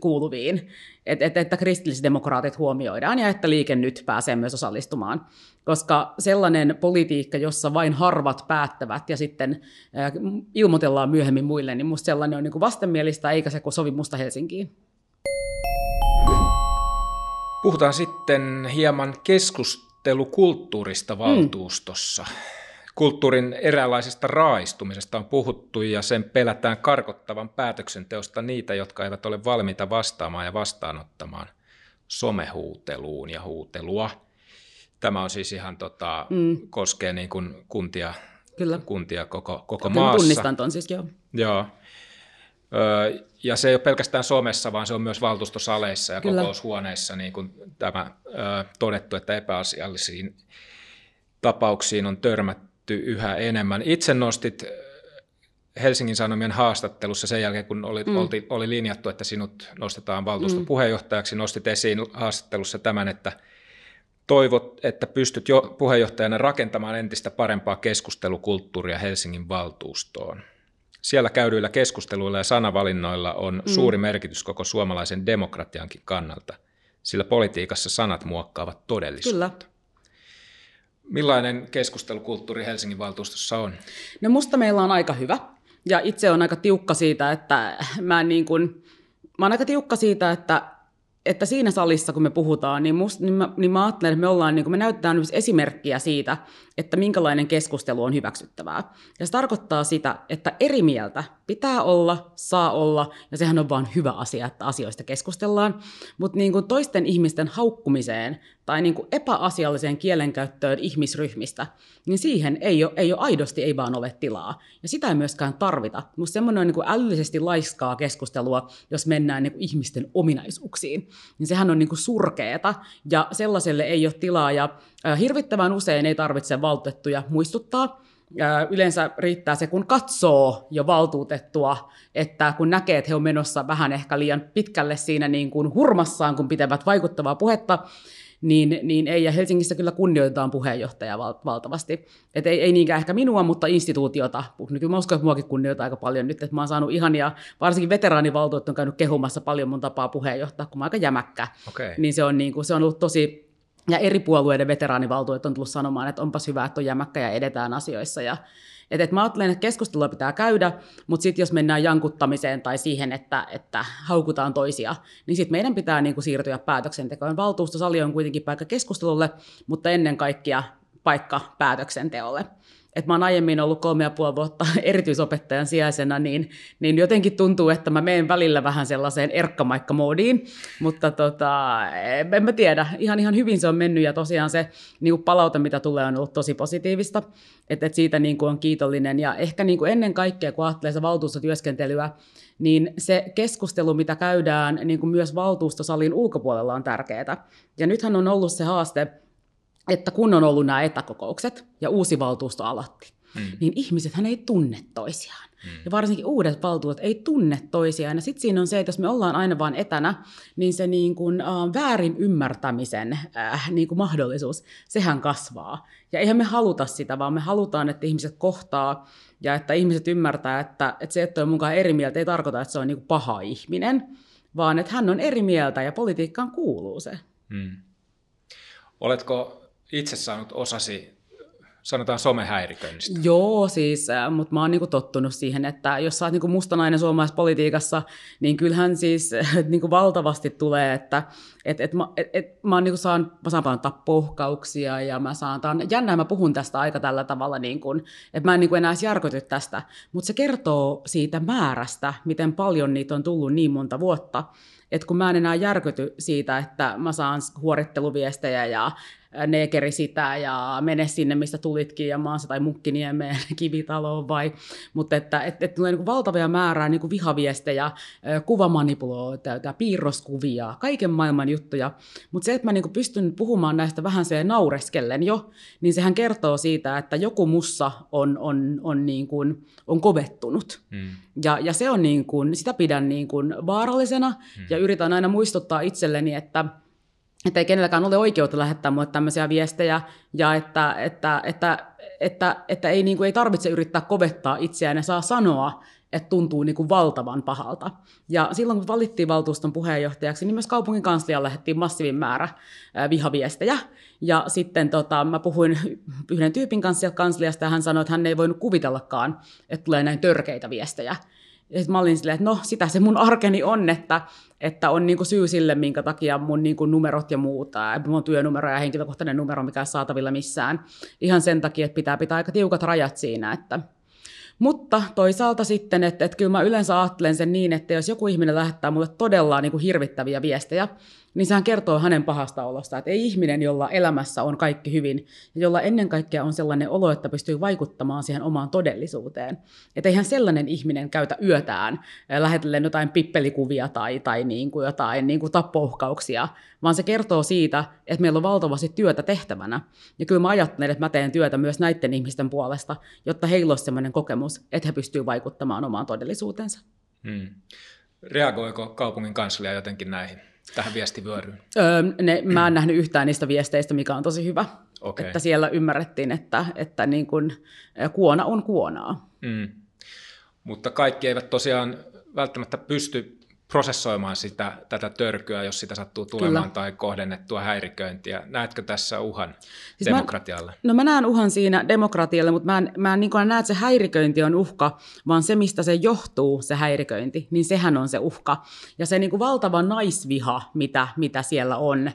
kuuluviin, että, että, että kristillisdemokraatit huomioidaan ja että liike nyt pääsee myös osallistumaan. Koska sellainen politiikka, jossa vain harvat päättävät ja sitten ilmoitellaan myöhemmin muille, niin musta sellainen on niin vastenmielistä eikä se sovi musta Helsinkiin. Puhutaan sitten hieman keskustelukulttuurista mm. valtuustossa. Mm. Kulttuurin eräänlaisesta raaistumisesta on puhuttu ja sen pelätään karkottavan päätöksenteosta niitä, jotka eivät ole valmiita vastaamaan ja vastaanottamaan somehuuteluun ja huutelua. Tämä on siis ihan tota, mm. koskee niin kuin kuntia, Kyllä. kuntia koko, koko Kyllä maassa. Tunnistan ton siis, joo. Joo. Öö, ja se ei ole pelkästään somessa, vaan se on myös valtuustosaleissa ja Kyllä. kokoushuoneissa niin kuin tämä öö, todettu, että epäasiallisiin tapauksiin on törmätty yhä enemmän. Itse nostit Helsingin Sanomien haastattelussa sen jälkeen, kun oli, mm. oli, oli linjattu, että sinut nostetaan valtuuston mm. puheenjohtajaksi, nostit esiin haastattelussa tämän, että toivot, että pystyt jo puheenjohtajana rakentamaan entistä parempaa keskustelukulttuuria Helsingin valtuustoon. Siellä käydyillä keskusteluilla ja sanavalinnoilla on mm. suuri merkitys koko suomalaisen demokratiankin kannalta, sillä politiikassa sanat muokkaavat todellisuutta. Kyllä. Millainen keskustelukulttuuri Helsingin valtuustossa on? No musta meillä on aika hyvä. Ja itse on aika tiukka siitä, että mä, niin kun, mä oon aika tiukka siitä, että että siinä salissa, kun me puhutaan, niin, musta, niin, mä, niin mä ajattelen, että me, ollaan, niin me näytetään myös esimerkkiä siitä, että minkälainen keskustelu on hyväksyttävää. Ja se tarkoittaa sitä, että eri mieltä pitää olla, saa olla, ja sehän on vaan hyvä asia, että asioista keskustellaan. Mutta niin toisten ihmisten haukkumiseen tai niin kuin epäasialliseen kielenkäyttöön ihmisryhmistä, niin siihen ei ole, ei ole aidosti ei vaan ole tilaa. Ja sitä ei myöskään tarvita. Mutta semmoinen niin kuin älyllisesti laiskaa keskustelua, jos mennään niin kuin ihmisten ominaisuuksiin. Niin sehän on niin kuin surkeeta, ja sellaiselle ei ole tilaa, ja hirvittävän usein ei tarvitse valtuutettuja muistuttaa, yleensä riittää se, kun katsoo jo valtuutettua, että kun näkee, että he on menossa vähän ehkä liian pitkälle siinä niin kuin hurmassaan, kun pitävät vaikuttavaa puhetta, niin, niin ei, ja Helsingissä kyllä kunnioitetaan puheenjohtajaa val- valtavasti. Et ei, ei niinkään ehkä minua, mutta instituutiota. Kyllä mä uskon, että muakin kunnioitetaan aika paljon nyt, että mä oon saanut ihania, varsinkin veteraanivaltuutettu on käynyt kehumassa paljon mun tapaa puheenjohtaa, kun mä oon aika jämäkkä. Okay. Niin se on, niin kuin, se on ollut tosi ja eri puolueiden veteraanivaltuudet on tullut sanomaan, että onpas hyvä, että on jämäkkä ja edetään asioissa. Ja, et, et mä ajattelen, että keskustelua pitää käydä, mutta sitten jos mennään jankuttamiseen tai siihen, että, että haukutaan toisia, niin sitten meidän pitää niinku siirtyä päätöksentekoon. Valtuustosali on kuitenkin paikka keskustelulle, mutta ennen kaikkea paikka päätöksenteolle että mä oon aiemmin ollut kolme ja puoli vuotta *laughs* erityisopettajan sijaisena, niin, niin jotenkin tuntuu, että mä menen välillä vähän sellaiseen erkkamaikkamoodiin, mutta tota, en mä tiedä, ihan, ihan hyvin se on mennyt ja tosiaan se niin kuin palaute, mitä tulee, on ollut tosi positiivista, että, että siitä niin kuin on kiitollinen. Ja ehkä niin kuin ennen kaikkea, kun ajattelee se valtuustotyöskentelyä, niin se keskustelu, mitä käydään niin kuin myös valtuustosalin ulkopuolella on tärkeää. Ja nythän on ollut se haaste, että kun on ollut nämä etäkokoukset ja uusi valtuusto aloitti, mm. niin ihmisethän ei tunne toisiaan. Mm. Ja varsinkin uudet valtuutot ei tunne toisiaan. Ja sitten siinä on se, että jos me ollaan aina vain etänä, niin se niin kuin, äh, väärin ymmärtämisen äh, niin kuin mahdollisuus, sehän kasvaa. Ja eihän me haluta sitä, vaan me halutaan, että ihmiset kohtaa ja että ihmiset ymmärtää, että, että se, että on mukaan eri mieltä, ei tarkoita, että se on niin kuin paha ihminen, vaan että hän on eri mieltä ja politiikkaan kuuluu se. Mm. Oletko itse saanut osasi sanotaan somehäiriköinnistä. Joo, siis, äh, mutta mä oon niinku tottunut siihen, että jos sä oot niinku mustanainen suomalaisessa politiikassa, niin kyllähän siis *laughs* niinku valtavasti tulee, että et, et, et, et, mä, niinku saan, mä saan paljon tappouhkauksia ja mä saan, tää jännää, mä puhun tästä aika tällä tavalla, niin kun, että mä en niinku enää järkyty tästä, mutta se kertoo siitä määrästä, miten paljon niitä on tullut niin monta vuotta, että kun mä en enää järkyty siitä, että mä saan huoritteluviestejä ja neekeri sitä ja mene sinne, mistä tulitkin ja maansa tai Mukkiniemeen *laughs* kivitaloon vai, mutta että, että, että tulee niin valtavia määrää niin kuin vihaviestejä, kuvamanipuloita, piirroskuvia, kaiken maailman juttuja, mutta se, että mä niin kuin pystyn puhumaan näistä vähän se naureskellen jo, niin sehän kertoo siitä, että joku mussa on, on, on, niin kuin, on kovettunut. Hmm. Ja, ja se on niin kuin, sitä pidän niin kuin vaarallisena hmm. ja yritän aina muistuttaa itselleni, että että ei kenelläkään ole oikeutta lähettää mulle tämmöisiä viestejä, ja että, että, että, että, että ei, niin kuin, ei tarvitse yrittää kovettaa itseään ja saa sanoa, että tuntuu niin kuin valtavan pahalta. Ja silloin kun valittiin valtuuston puheenjohtajaksi, niin myös kaupungin kansliaan lähdettiin massiivin määrä vihaviestejä. Ja sitten tota, mä puhuin yhden tyypin kanssa kansliasta, ja hän sanoi, että hän ei voinut kuvitellakaan, että tulee näin törkeitä viestejä. Ja mä olin silleen, että no sitä se mun arkeni on, että, että on niinku syy sille, minkä takia mun niinku numerot ja muuta, mun työnumero ja henkilökohtainen numero, mikä on saatavilla missään. Ihan sen takia, että pitää pitää aika tiukat rajat siinä, että, mutta toisaalta sitten, että, että kyllä mä yleensä ajattelen sen niin, että jos joku ihminen lähettää mulle todella niin kuin hirvittäviä viestejä, niin sehän kertoo hänen pahasta olosta. Että ei ihminen, jolla elämässä on kaikki hyvin, ja jolla ennen kaikkea on sellainen olo, että pystyy vaikuttamaan siihen omaan todellisuuteen. Että eihän sellainen ihminen käytä yötään lähetellen jotain pippelikuvia tai, tai niin kuin jotain niin kuin tappouhkauksia, vaan se kertoo siitä, että meillä on valtavasti työtä tehtävänä. Ja kyllä mä ajattelen, että mä teen työtä myös näiden ihmisten puolesta, jotta heillä olisi sellainen kokemus, että he pystyvät vaikuttamaan omaan todellisuutensa. Hmm. Reagoiko kaupungin kanslia jotenkin näihin? Tähän viestivyöryyn? Öö, ne, mä en nähnyt yhtään niistä viesteistä, mikä on tosi hyvä. Okay. Että siellä ymmärrettiin, että, että niin kun, kuona on kuonaa. Mm. Mutta kaikki eivät tosiaan välttämättä pysty prosessoimaan sitä, tätä törkyä, jos sitä sattuu tulemaan Kyllä. tai kohdennettua häiriköintiä. Näetkö tässä uhan siis demokratialle? Mä, no mä näen uhan siinä demokratialle, mutta mä en, mä en niin näe, että se häiriköinti on uhka, vaan se, mistä se johtuu, se häiriköinti, niin sehän on se uhka. Ja se niin kuin valtava naisviha, mitä, mitä siellä on.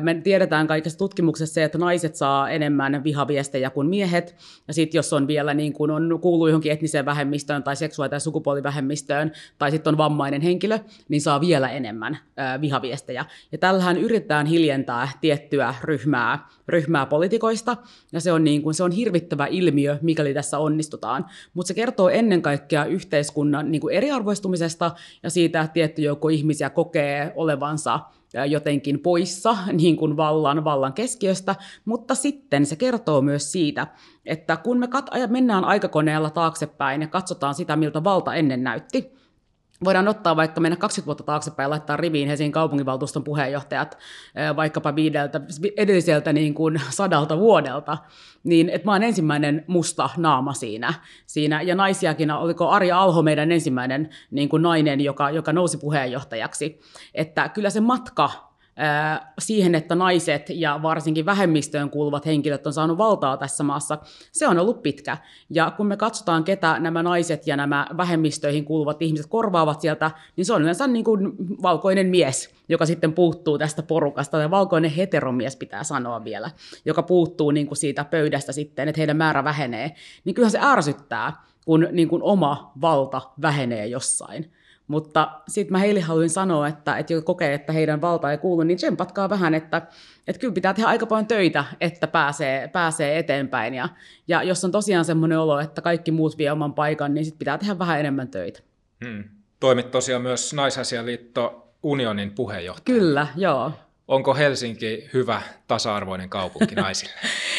Me tiedetään kaikessa tutkimuksessa se, että naiset saa enemmän vihaviestejä kuin miehet, ja sitten jos on vielä niin kuin on, kuuluu johonkin etniseen vähemmistöön tai seksuaali- tai sukupuolivähemmistöön, tai sitten on vammainen henkilö, niin saa vielä enemmän vihaviestejä. Ja tällähän yritetään hiljentää tiettyä ryhmää, ryhmää politikoista, ja se on, niin kuin, se on hirvittävä ilmiö, mikäli tässä onnistutaan. Mutta se kertoo ennen kaikkea yhteiskunnan niin kuin eriarvoistumisesta ja siitä, että tietty joukko ihmisiä kokee olevansa jotenkin poissa *laughs* niin kuin vallan, vallan keskiöstä, mutta sitten se kertoo myös siitä, että kun me kat- mennään aikakoneella taaksepäin ja katsotaan sitä, miltä valta ennen näytti, voidaan ottaa vaikka mennä 20 vuotta taaksepäin ja laittaa riviin Helsingin kaupunginvaltuuston puheenjohtajat vaikkapa viideltä, edelliseltä niin kuin sadalta vuodelta, niin että mä oon ensimmäinen musta naama siinä. siinä. Ja naisiakin, oliko Arja Alho meidän ensimmäinen niin kuin nainen, joka, joka nousi puheenjohtajaksi. Että kyllä se matka siihen, että naiset ja varsinkin vähemmistöön kuuluvat henkilöt on saanut valtaa tässä maassa, se on ollut pitkä. Ja kun me katsotaan, ketä nämä naiset ja nämä vähemmistöihin kuuluvat ihmiset korvaavat sieltä, niin se on yleensä niin kuin valkoinen mies, joka sitten puuttuu tästä porukasta, ja valkoinen heteromies pitää sanoa vielä, joka puuttuu niin kuin siitä pöydästä sitten, että heidän määrä vähenee, niin kyllähän se ärsyttää, kun niin kuin oma valta vähenee jossain. Mutta sitten mä heille haluin sanoa, että, että jotka kokee, että heidän valta ei kuulu, niin tsempatkaa vähän, että, että kyllä pitää tehdä aika paljon töitä, että pääsee, pääsee eteenpäin. Ja, ja jos on tosiaan semmoinen olo, että kaikki muut vie oman paikan, niin sitten pitää tehdä vähän enemmän töitä. Hmm. Toimit tosiaan myös Naisasialiitto Unionin puheenjohtaja. Kyllä, joo. Onko Helsinki hyvä tasa-arvoinen kaupunki *laughs* naisille?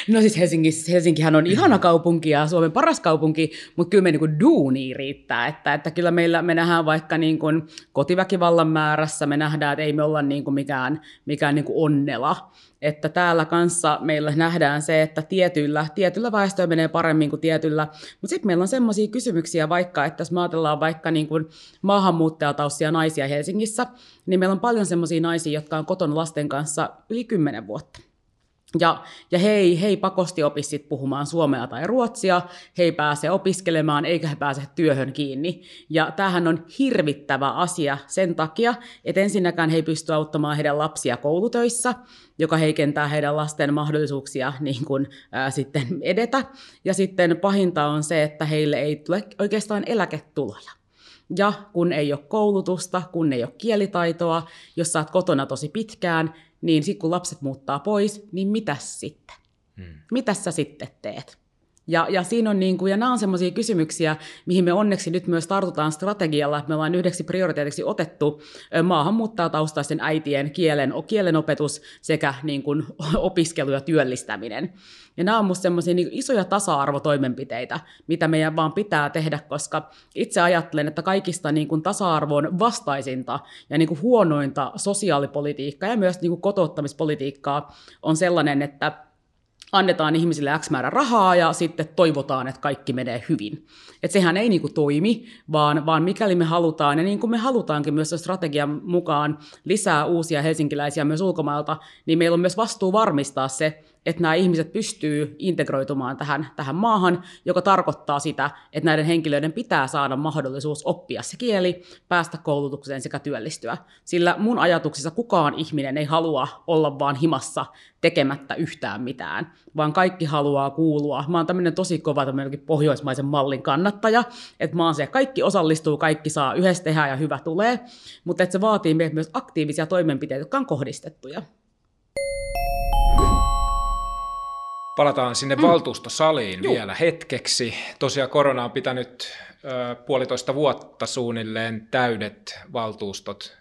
no siis Helsinki, Helsinkihän on ihana kaupunki ja Suomen paras kaupunki, mutta kyllä me niin kuin duuni riittää. Että, että kyllä meillä me nähdään vaikka niin kuin kotiväkivallan määrässä, me nähdään, että ei me olla niin kuin mikään, mikään niin kuin onnela että täällä kanssa meillä nähdään se, että tietyllä, tietyllä väestöllä menee paremmin kuin tietyllä, mutta sitten meillä on semmoisia kysymyksiä vaikka, että jos me ajatellaan vaikka niin kuin maahanmuuttajataustia naisia Helsingissä, niin meillä on paljon semmoisia naisia, jotka on koton lasten kanssa yli 10 vuotta. Ja, ja he, ei, he ei pakosti opi sit puhumaan suomea tai ruotsia, he ei pääse opiskelemaan eikä he pääse työhön kiinni. Ja tämähän on hirvittävä asia sen takia, että ensinnäkään he ei pysty auttamaan heidän lapsia koulutöissä, joka heikentää heidän lasten mahdollisuuksia niin kuin, ää, sitten edetä. Ja sitten pahinta on se, että heille ei tule oikeastaan eläketuloja. Ja kun ei ole koulutusta, kun ei ole kielitaitoa, jos oot kotona tosi pitkään, niin sitten kun lapset muuttaa pois, niin mitä sitten? Hmm. Mitä sä sitten teet? Ja, ja, siinä on niin kuin, ja nämä on sellaisia kysymyksiä, mihin me onneksi nyt myös tartutaan strategialla, että me ollaan yhdeksi prioriteetiksi otettu maahanmuuttajataustaisten äitien kielen, kielenopetus sekä niin kuin, *laughs* opiskelu ja työllistäminen. Ja nämä on minusta sellaisia niin isoja tasa-arvotoimenpiteitä, mitä meidän vaan pitää tehdä, koska itse ajattelen, että kaikista niin kuin tasa-arvon vastaisinta ja niin kuin huonointa sosiaalipolitiikkaa ja myös niin kuin kotouttamispolitiikkaa on sellainen, että annetaan ihmisille X määrä rahaa ja sitten toivotaan, että kaikki menee hyvin. Et sehän ei niinku toimi, vaan, vaan mikäli me halutaan, ja niin kuin me halutaankin myös strategian mukaan lisää uusia helsinkiläisiä myös ulkomailta, niin meillä on myös vastuu varmistaa se, että nämä ihmiset pystyy integroitumaan tähän, tähän maahan, joka tarkoittaa sitä, että näiden henkilöiden pitää saada mahdollisuus oppia se kieli, päästä koulutukseen sekä työllistyä. Sillä mun ajatuksissa kukaan ihminen ei halua olla vaan himassa tekemättä yhtään mitään, vaan kaikki haluaa kuulua. Mä oon tämmöinen tosi kova tämmöinen pohjoismaisen mallin kannattaja, että mä oon se, kaikki osallistuu, kaikki saa yhdessä tehdä ja hyvä tulee, mutta että se vaatii myös aktiivisia toimenpiteitä, jotka on kohdistettuja. Palataan sinne mm. valtuustosaliin Juh. vielä hetkeksi. Tosiaan korona on pitänyt ö, puolitoista vuotta suunnilleen täydet valtuustot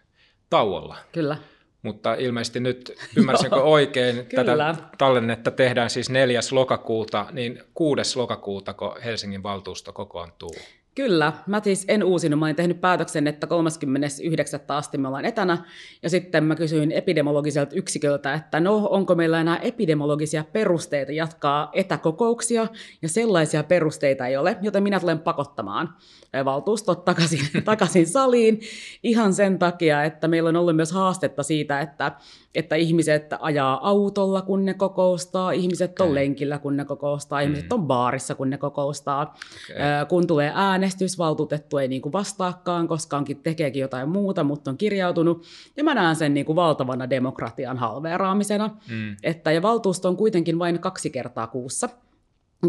tauolla. Kyllä. Mutta ilmeisesti nyt, ymmärsinkö *laughs* oikein, tätä tallennetta tehdään siis 4. lokakuuta, niin 6. lokakuuta, kun Helsingin valtuusto kokoontuu. Kyllä, mä siis en uusinut, mä olin tehnyt päätöksen, että 39. asti me ollaan etänä, ja sitten mä kysyin epidemiologiselta yksiköltä, että no, onko meillä enää epidemiologisia perusteita jatkaa etäkokouksia, ja sellaisia perusteita ei ole, joten minä tulen pakottamaan valtuustot takaisin, *laughs* takaisin saliin. Ihan sen takia, että meillä on ollut myös haastetta siitä, että, että ihmiset ajaa autolla, kun ne kokoustaa, ihmiset on lenkillä, kun ne kokoustaa, mm. ihmiset on baarissa, kun ne kokoustaa. Okay. Kun tulee äänestys, valtuutettu ei niin kuin vastaakaan, koska onkin tekeekin jotain muuta, mutta on kirjautunut. Ja mä näen sen niin kuin valtavana demokratian halveeraamisena. Mm. Että, ja valtuusto on kuitenkin vain kaksi kertaa kuussa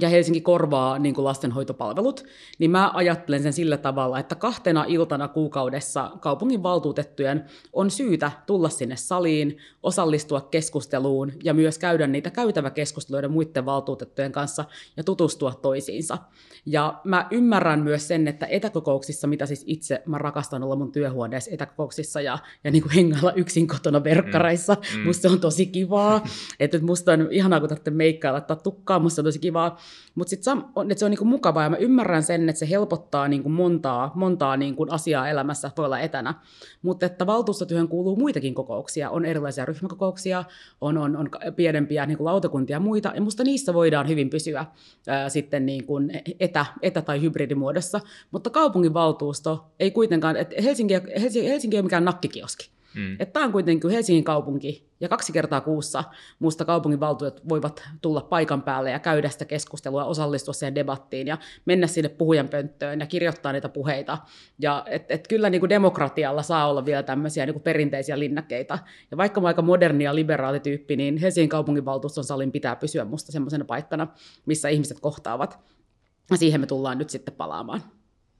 ja Helsinki korvaa niin kuin lastenhoitopalvelut, niin mä ajattelen sen sillä tavalla, että kahtena iltana kuukaudessa kaupungin valtuutettujen on syytä tulla sinne saliin, osallistua keskusteluun ja myös käydä niitä käytäväkeskusteluja muiden valtuutettujen kanssa ja tutustua toisiinsa. Ja mä ymmärrän myös sen, että etäkokouksissa, mitä siis itse mä rakastan olla mun työhuoneessa etäkokouksissa ja, ja niin kuin hengailla yksin kotona verkkareissa, mm. Mm. musta se on tosi kivaa. että musta on ihanaa, kun tarvitsee meikkaa laittaa tukkaa, musta on tosi kivaa. Mutta sitten se on niinku mukavaa ja mä ymmärrän sen, että se helpottaa niinku montaa, montaa niinku asiaa elämässä, voi olla etänä. Mutta että valtuustotyöhön kuuluu muitakin kokouksia. On erilaisia ryhmäkokouksia, on, on, on pienempiä niinku lautakuntia ja muita. Ja musta niissä voidaan hyvin pysyä ää, sitten niinku etä, etä- tai hybridimuodossa. Mutta kaupunginvaltuusto ei kuitenkaan, että Helsinki, Helsinki, Helsinki ei ole mikään nakkikioski Mm. Tämä on kuitenkin Helsingin kaupunki, ja kaksi kertaa kuussa muusta kaupunginvaltuutet voivat tulla paikan päälle ja käydä sitä keskustelua, osallistua siihen debattiin ja mennä sinne puhujan pönttöön ja kirjoittaa niitä puheita. Ja et, et kyllä niin kuin demokratialla saa olla vielä tämmöisiä niin kuin perinteisiä linnakkeita. Ja vaikka mä aika moderni ja liberaali tyyppi, niin Helsingin kaupunginvaltuuston salin pitää pysyä musta semmoisena paikkana, missä ihmiset kohtaavat. Ja siihen me tullaan nyt sitten palaamaan.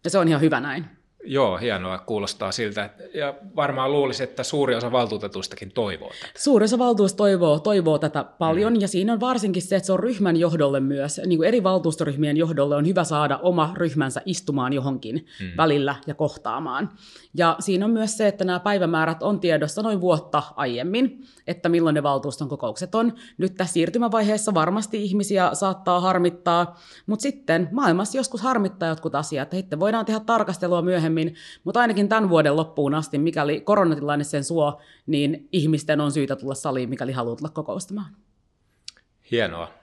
Ja se on ihan hyvä näin. Joo, hienoa. Kuulostaa siltä. Ja varmaan luulisi, että suuri osa valtuutetuistakin toivoo tätä. Suuri osa valtuusta toivoo, toivoo tätä paljon, mm. ja siinä on varsinkin se, että se on ryhmän johdolle myös, niin kuin eri valtuustoryhmien johdolle on hyvä saada oma ryhmänsä istumaan johonkin mm. välillä ja kohtaamaan. Ja siinä on myös se, että nämä päivämäärät on tiedossa noin vuotta aiemmin, että milloin ne valtuuston kokoukset on. Nyt tässä siirtymävaiheessa varmasti ihmisiä saattaa harmittaa, mutta sitten maailmassa joskus harmittaa jotkut asiat, että sitten voidaan tehdä tarkastelua myöhemmin, mutta ainakin tämän vuoden loppuun asti, mikäli koronatilanne sen suo, niin ihmisten on syytä tulla saliin, mikäli haluaa tulla kokoustamaan. Hienoa.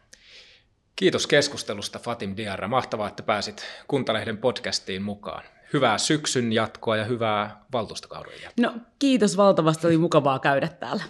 Kiitos keskustelusta Fatim Diarra. Mahtavaa, että pääsit Kuntalehden podcastiin mukaan hyvää syksyn jatkoa ja hyvää valtuustokauden jatkoa. No kiitos valtavasti, oli mukavaa käydä täällä.